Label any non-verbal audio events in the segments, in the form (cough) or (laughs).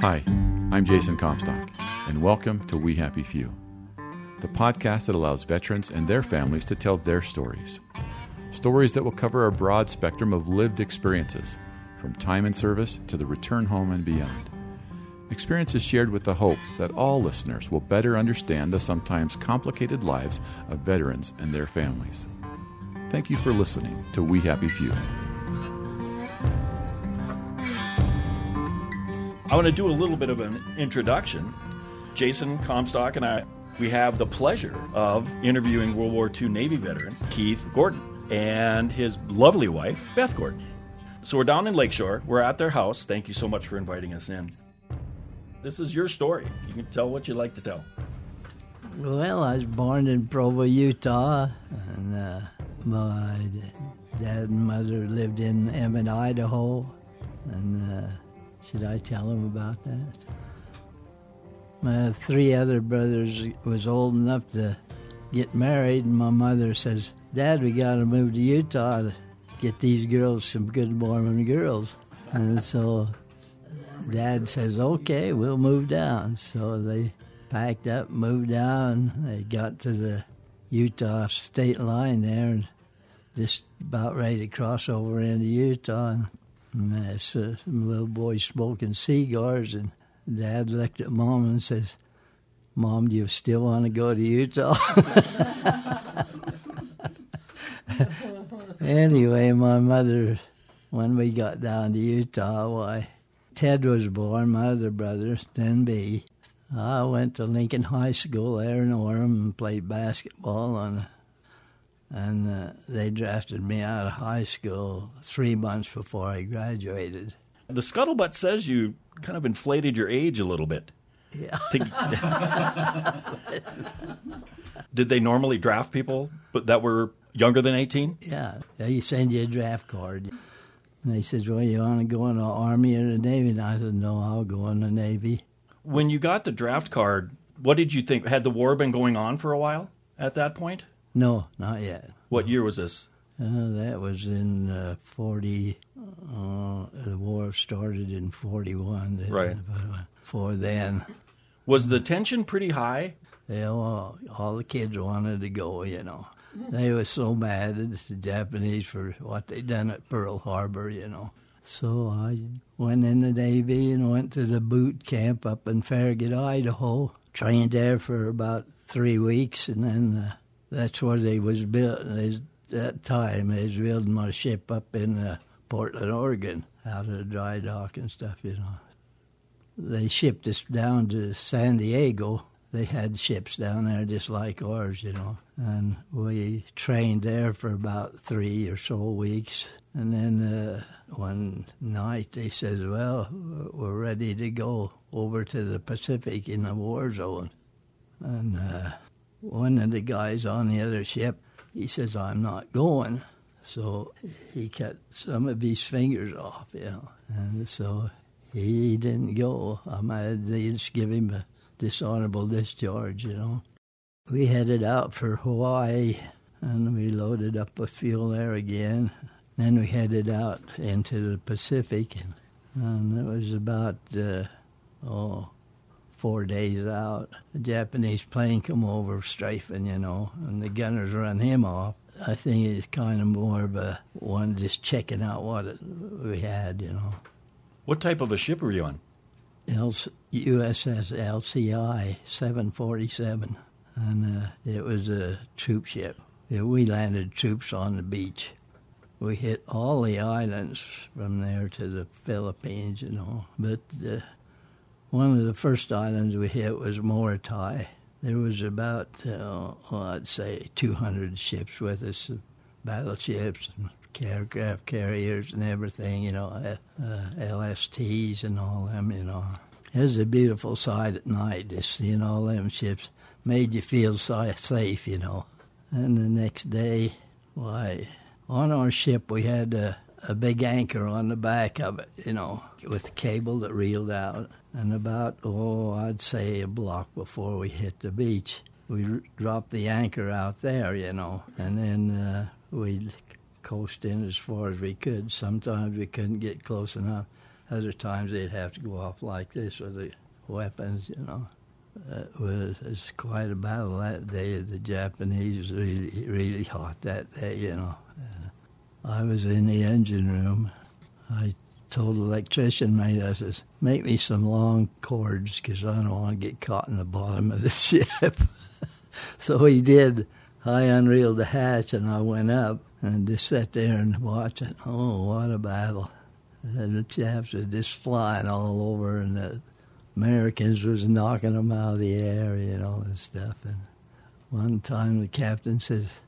Hi, I'm Jason Comstock, and welcome to We Happy Few, the podcast that allows veterans and their families to tell their stories. Stories that will cover a broad spectrum of lived experiences, from time in service to the return home and beyond. Experiences shared with the hope that all listeners will better understand the sometimes complicated lives of veterans and their families. Thank you for listening to We Happy Few. I want to do a little bit of an introduction. Jason Comstock and I, we have the pleasure of interviewing World War II Navy veteran Keith Gordon and his lovely wife, Beth Gordon. So we're down in Lakeshore. We're at their house. Thank you so much for inviting us in. This is your story. You can tell what you'd like to tell. Well, I was born in Provo, Utah, and uh, my dad and mother lived in Emmett, Idaho, and uh, should I tell him about that? My three other brothers was old enough to get married, and my mother says, "Dad, we got to move to Utah to get these girls some good Mormon girls." And so, Dad says, "Okay, we'll move down." So they packed up, moved down. They got to the Utah state line there, and just about ready to cross over into Utah. And and uh, some little boy smoking cigars, and Dad looked at Mom and says, "Mom, do you still want to go to Utah?" (laughs) anyway, my mother, when we got down to Utah, why, Ted was born, my other brother, then B. I went to Lincoln High School there in Orem and played basketball on and uh, they drafted me out of high school three months before I graduated. The scuttlebutt says you kind of inflated your age a little bit. Yeah. (laughs) Did they normally draft people that were younger than 18? Yeah. They send you a draft card. And they said, Well, you want to go in the Army or the Navy? And I said, No, I'll go in the Navy. When you got the draft card, what did you think? Had the war been going on for a while at that point? No, not yet. What year was this? Uh, that was in uh, 40. Uh, the war started in 41. Right. For then. Was the tension pretty high? They all, all the kids wanted to go, you know. They were so mad at the Japanese for what they done at Pearl Harbor, you know. So I went in the Navy and went to the boot camp up in Farragut, Idaho. Trained there for about three weeks, and then uh, that's where they was built. They, that time they was building my ship up in uh, Portland, Oregon, out of the dry dock and stuff, you know. They shipped us down to San Diego. They had ships down there just like ours, you know. And we trained there for about three or so weeks. And then uh, one night they said, well, we're ready to go over to the Pacific in the war zone. And uh, one of the guys on the other ship, he says, I'm not going. So he cut some of his fingers off, you know. And so he didn't go. I might they just give him a dishonorable discharge, you know. We headed out for Hawaii and we loaded up with fuel there again. Then we headed out into the Pacific and, and it was about, uh, oh, four days out. A Japanese plane come over strafing, you know, and the gunners run him off. I think it's kind of more of a one just checking out what it, we had, you know. What type of a ship were you on? USS LCI 747, and uh, it was a troop ship. Yeah, we landed troops on the beach. We hit all the islands from there to the Philippines, you know. But uh, one of the first islands we hit was Morotai. There was about, uh, well, I'd say, 200 ships with us, battleships and aircraft carriers and everything, you know, uh, uh, LSTs and all them, you know. It was a beautiful sight at night, just seeing all them ships. Made you feel safe, you know. And the next day, why, on our ship we had a, a big anchor on the back of it, you know, with cable that reeled out and about, oh, I'd say a block before we hit the beach, we dropped the anchor out there, you know, and then uh, we coast in as far as we could. Sometimes we couldn't get close enough. Other times they'd have to go off like this with the weapons, you know. It was, it was quite a battle that day. The Japanese really, really hot that day, you know. Uh, I was in the engine room. I told the electrician mate, I says, make me some long cords because I don't want to get caught in the bottom of the (laughs) ship. so he did. I unreeled the hatch and I went up and just sat there and watched it. Oh, what a battle. The chaps were just flying all over and the Americans was knocking them out of the air, you know, and stuff. And one time the captain says,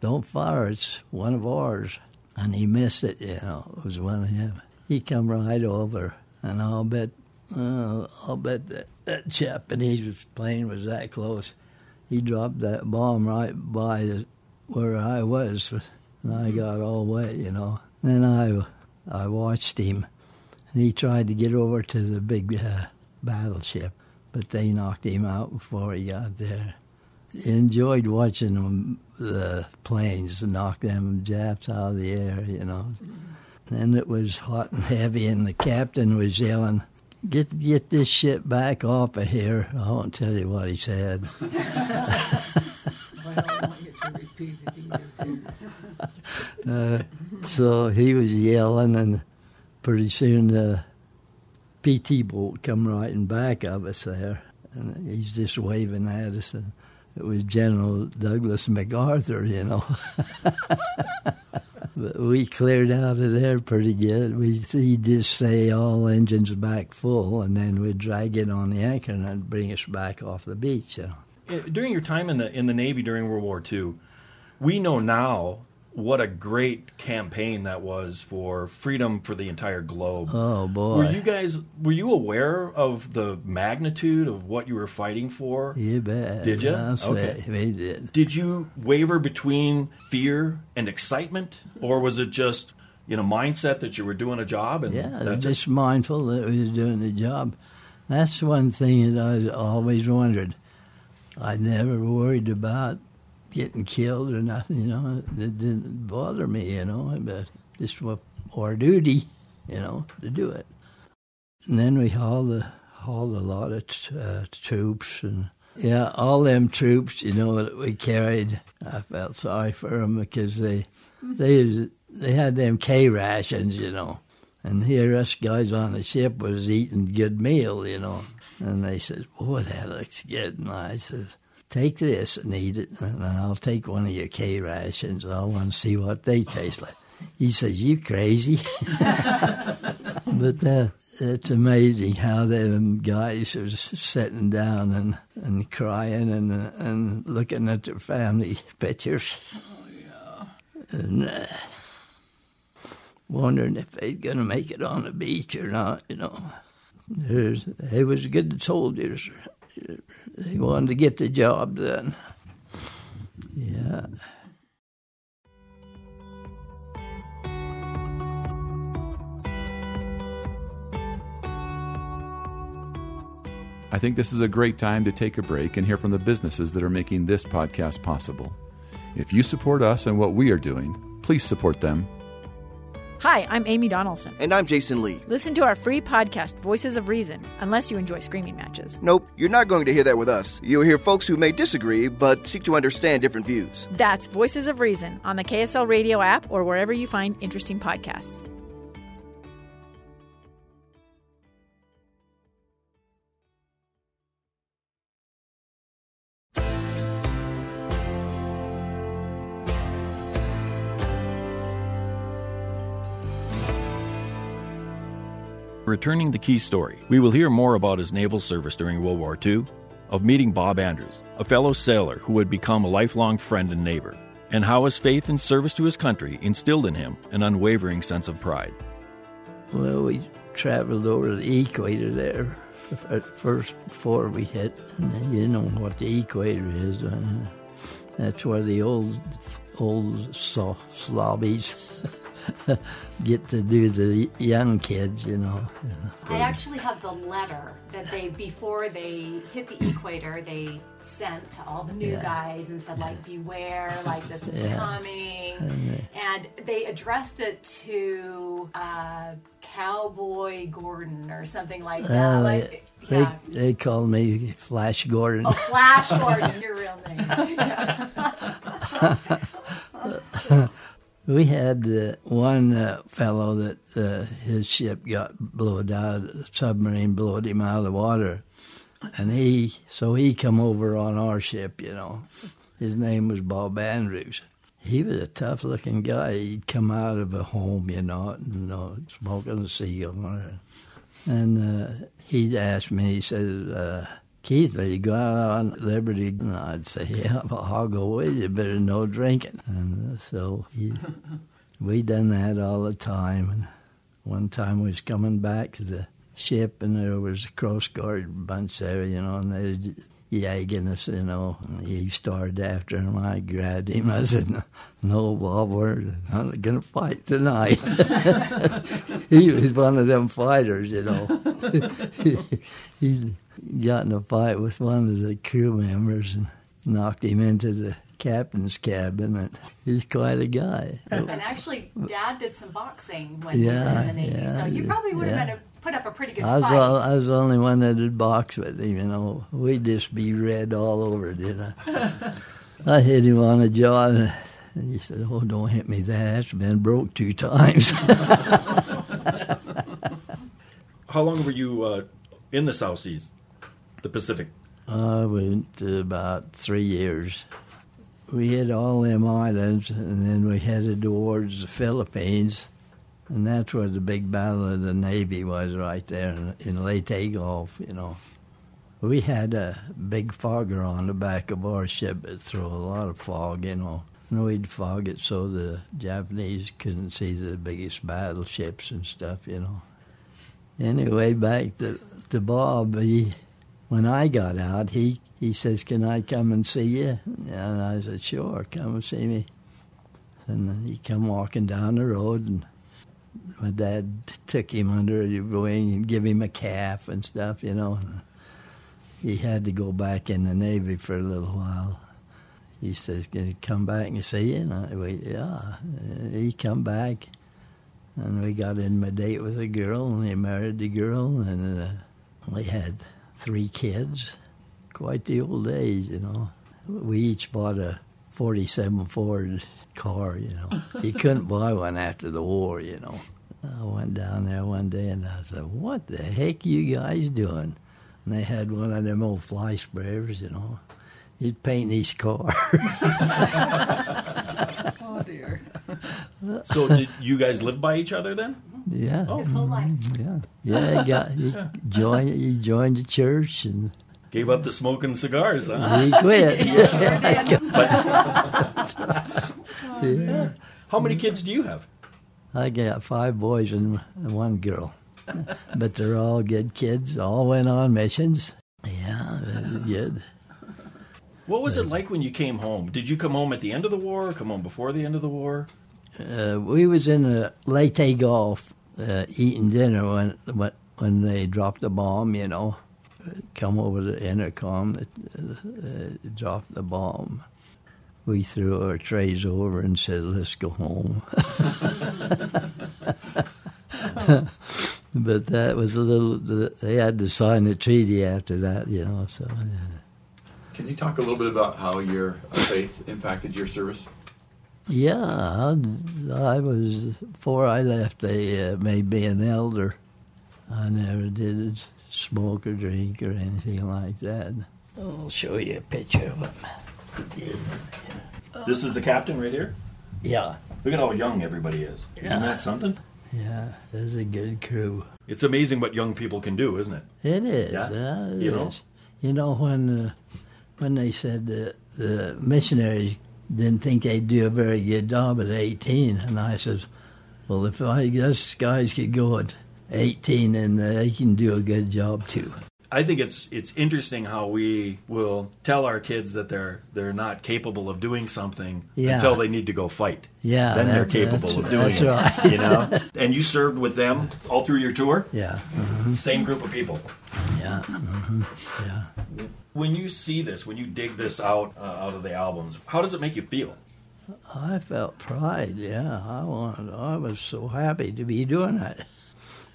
don't fire, it's one of ours. And he missed it, you know, it was one of him. He come right over, and I'll bet, uh, I'll bet that, that Japanese plane was that close he dropped that bomb right by the, where I was, and I got all wet, you know. Then I, I watched him, and he tried to get over to the big uh, battleship, but they knocked him out before he got there. Enjoyed watching them, the planes knock them Japs out of the air, you know. Then it was hot and heavy, and the captain was yelling, get get this shit back off of here. I won't tell you what he said. uh, so he was yelling, and pretty soon the PT boat come right in back of us there, and he's just waving at us. And it was General Douglas MacArthur, you know. (laughs) We cleared out of there pretty good. We he just say all engines back full, and then we'd drag it on the anchor and bring us back off the beach. Know. Eh, during your time in the in the Navy during World War II, we know now what a great campaign that was for freedom for the entire globe. Oh boy! Were you guys were you aware of the magnitude of what you were fighting for? You bet. Did you? okay, we did. Did you waver between fear and excitement, or was it just you know mindset that you were doing a job and yeah, just it? mindful that we was doing the job. That's one thing that I always wondered. I never worried about getting killed or nothing, you know. It didn't bother me, you know, but just was our duty, you know, to do it. And then we hauled a, hauled a lot of uh, troops and yeah, all them troops, you know, that we carried. I felt sorry for them because they they they had them K rations, you know, and here us guys on the ship was eating good meal, you know. And they said, "Boy, that looks good." And I says, take this and eat it, and I'll take one of your K rations. I want to see what they taste like. He says, "You crazy?" (laughs) but uh, it's amazing how them guys are sitting down and, and crying and and looking at their family pictures. Oh yeah. And uh, wondering if they're gonna make it on the beach or not. You know, There's, they was good soldiers they wanted to get the job done. Yeah. I think this is a great time to take a break and hear from the businesses that are making this podcast possible. If you support us and what we are doing, please support them Hi, I'm Amy Donaldson. And I'm Jason Lee. Listen to our free podcast, Voices of Reason, unless you enjoy screaming matches. Nope, you're not going to hear that with us. You'll hear folks who may disagree, but seek to understand different views. That's Voices of Reason on the KSL Radio app or wherever you find interesting podcasts. Returning the key story, we will hear more about his naval service during World War II, of meeting Bob Andrews, a fellow sailor who would become a lifelong friend and neighbor, and how his faith and service to his country instilled in him an unwavering sense of pride. Well, we traveled over the equator there at first before we hit. And you know what the equator is. Uh, that's where the old old Slavies (laughs) (laughs) get to do the young kids, you know. I actually have the letter that they before they hit the equator they sent to all the new Yeah. guys and said like beware like this is Yeah. coming and they addressed it to uh, cowboy gordon or something like that Uh, like they, yeah they call me Flash Gordon. oh, flash gordon your real name. (laughs) (laughs) We had uh, one uh, fellow that uh, his ship got blown out, a submarine blowed him out of the water, and he so he come over on our ship. You know, his name was Bob Andrews. He was a tough looking guy. He'd come out of a home, you know, you know smoking a cigar, and uh, he'd ask me. He said. Keith, will you go out on Liberty? And I'd say, (laughs) yeah, well, I'll go with you, but there's no drinking. And uh, so he, (laughs) we done that all the time. And one time we was coming back to the ship, and there was a Coast Guard bunch there, you know, and they was yagging us, you know. And he started after him. I grabbed him. I said, no, no Bob, we're not going to fight tonight. (laughs) he was one of them fighters, you know. he got in a fight with one of the crew members and knocked him into the captain's cabin. And he's quite a guy. and actually dad did some boxing when he was in the navy yeah, so you probably would have been a, put up a pretty good I was, fight all, I was the only one that had boxed with him, you know. We'd just be red all over, did I? (laughs) I hit him on the jaw, and he said, "Oh, don't hit me that. That's been broke two times." (laughs) How long were you uh, in the South Seas, the Pacific? I went about three years. We hit all them islands, and then we headed towards the Philippines, and that's where the big battle of the Navy was, right there in, in Leyte Gulf, you know. We had a big fogger on the back of our ship that threw a lot of fog, you know. And we'd fog it so the Japanese couldn't see the biggest battleships and stuff, you know. Anyway, back to, to Bob, he, when I got out, he, he says, Can I come and see you? And I said, Sure, come and see me. And he come walking down the road, and my dad took him under the wing and give him a calf and stuff, you know. He had to go back in the Navy for a little while. He says, Can he come back and see you? And I went, Yeah. And he come back, and we got in my date with a girl, and he married the girl, and uh, we had three kids. Quite the old days, you know. We each bought a 47 Ford car, you know. You (laughs) couldn't buy one after the war, you know. I went down there one day and I said, What the heck you guys doing? And they had one of them old fly sprayers, you know. He'd paint his car. (laughs) Oh dear. So did you guys live by each other then? Yeah. Oh. his whole life Yeah. Yeah, he got he (laughs) joined he joined the church and Gave up the smoking cigars, huh? he quit. (laughs) (laughs) But how many kids do you have? I got five boys and one girl. But they're all good kids, all went on missions. Yeah, good. What was it like when you came home? Did you come home at the end of the war or come home before the end of the war? Uh, we was in the Leyte Gulf uh, eating dinner when, when when they dropped the bomb, you know. Come over the intercom, uh, uh, dropped the bomb. We threw our trays over and said, "Let's go home." (laughs) but that was a little. They had to sign a treaty after that, you know. So uh, Can you talk a little bit about how your faith impacted your service? Yeah, I, I was before I left. They uh, made me an elder. I never did smoke or drink or anything like that. I'll show you a picture of him. This is the captain right here. Yeah, Look at how young everybody is. Isn't that something? yeah, there's a good crew. It's amazing what young people can do, isn't it? It is. Yeah, uh, it you know. You know when uh, when they said that the missionaries didn't think they'd do a very good job at 18, and I said, "Well, if I guess guys could go at 18, then they can do a good job too." I think it's it's interesting how we will tell our kids that they're they're not capable of doing something Yeah. until they need to go fight. Yeah, then they're capable of doing that's it. right. You know, and you served with them all through your tour. Yeah, Same group of people. Yeah, mhm, yeah. When you see this, when you dig this out uh, out of the albums, how does it make you feel? I felt pride. Yeah, I wanted. I was so happy to be doing it.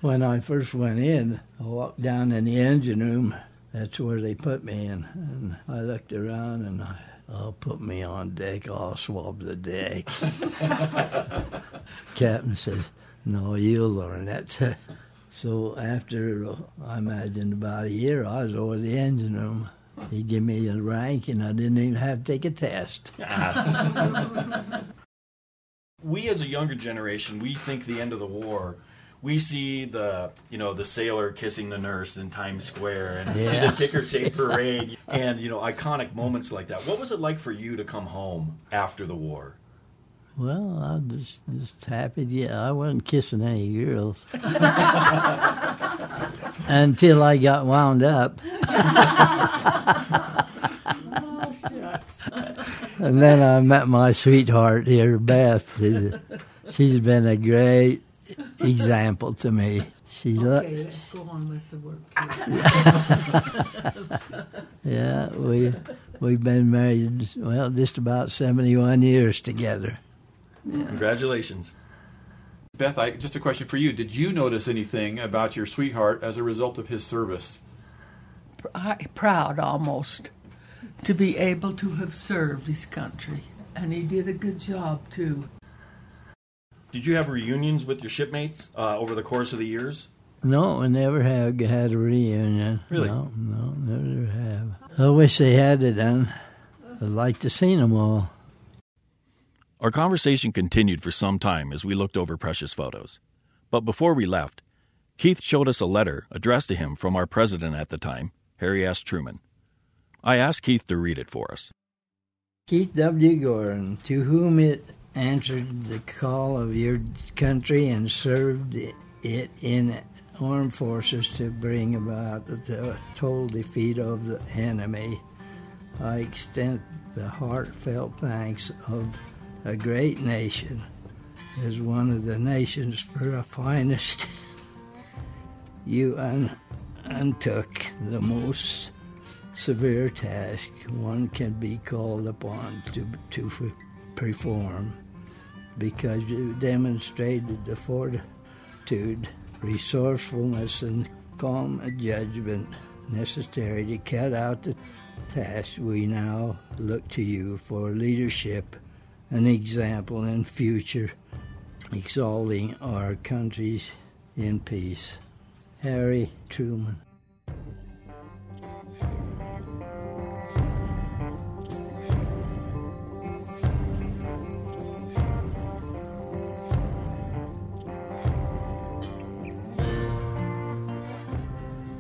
When I first went in, I walked down in the engine room. That's where they put me in, and I looked around and I, oh, put me on deck. I'll swab the deck. (laughs) Captain says, "No, you'll learn that." (laughs) so after uh, I imagine about a year, I was over the engine room. He gave me a rank, and I didn't even have to take a test. (laughs) we as a younger generation, we think the end of the war. We see the you know the sailor kissing the nurse in Times Square, and we see the ticker tape (laughs) parade, and you know iconic moments like that. What was it like for you to come home after the war? Well, I just just happy. Yeah, I wasn't kissing any girls (laughs) until I got wound up, oh, and then I met my sweetheart here, Beth. She's, she's been a great example to me. She, lo- Okay, let's go on with the work. (laughs) yeah, we we've been married well just about seventy one years together. Congratulations. Beth, I, just a question for you. Did you notice anything about your sweetheart as a result of his service? I, proud almost to be able to have served his country, and he did a good job too. Did you have reunions with your shipmates uh, over the course of the years? No, I never have had a reunion. Really? No, no, never have. I wish they had it done. I'd like to see them all. Our conversation continued for some time as we looked over precious photos. But before we left, Keith showed us a letter addressed to him from our president at the time, Harry S. Truman. I asked Keith to read it for us. Keith W. Gordon, to whom it answered the call of your country and served it in armed forces to bring about the total defeat of the enemy, I extend the heartfelt thanks of a great nation as one of the nations for the finest. (laughs) You un- untook the most severe task one can be called upon to, to f- perform because you demonstrated the fortitude, resourcefulness, and calm judgment necessary to cut out the task. We now look to you for leadership and example in future, exalting our countries in peace. Harry Truman.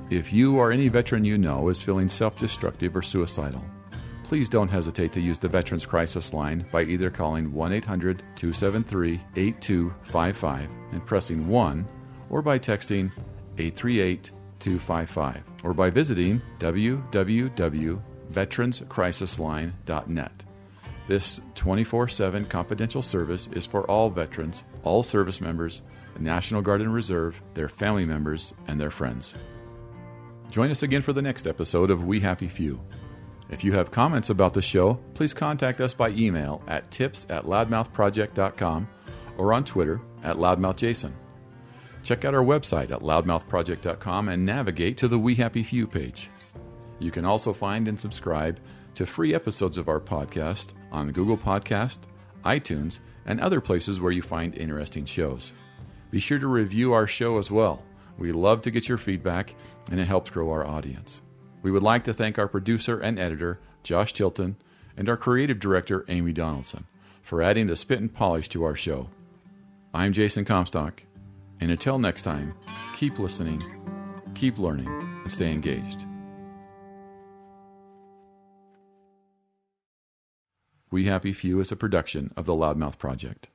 If you or any veteran you know is feeling self destructive or suicidal, please don't hesitate to use the Veterans Crisis Line by either calling 1 800 273 8255 and pressing 1 or by texting 838 255 or by visiting www.veteranscrisisline.net. This 24 7 confidential service is for all veterans, all service members, the National Guard and Reserve, their family members, and their friends. Join us again for the next episode of We Happy Few. If you have comments about the show, please contact us by email at tips at loudmouthproject.com or on Twitter at loudmouthjason. Check out our website at loudmouthproject.com and navigate to the We Happy Few page. You can also find and subscribe to free episodes of our podcast on Google Podcast, iTunes, and other places where you find interesting shows. Be sure to review our show as well. We love to get your feedback, and it helps grow our audience. We would like to thank our producer and editor, Josh Tilton, and our creative director, Amy Donaldson, for adding the spit and polish to our show. I'm Jason Comstock, and until next time, keep listening, keep learning, and stay engaged. We Happy Few is a production of the Loudmouth Project.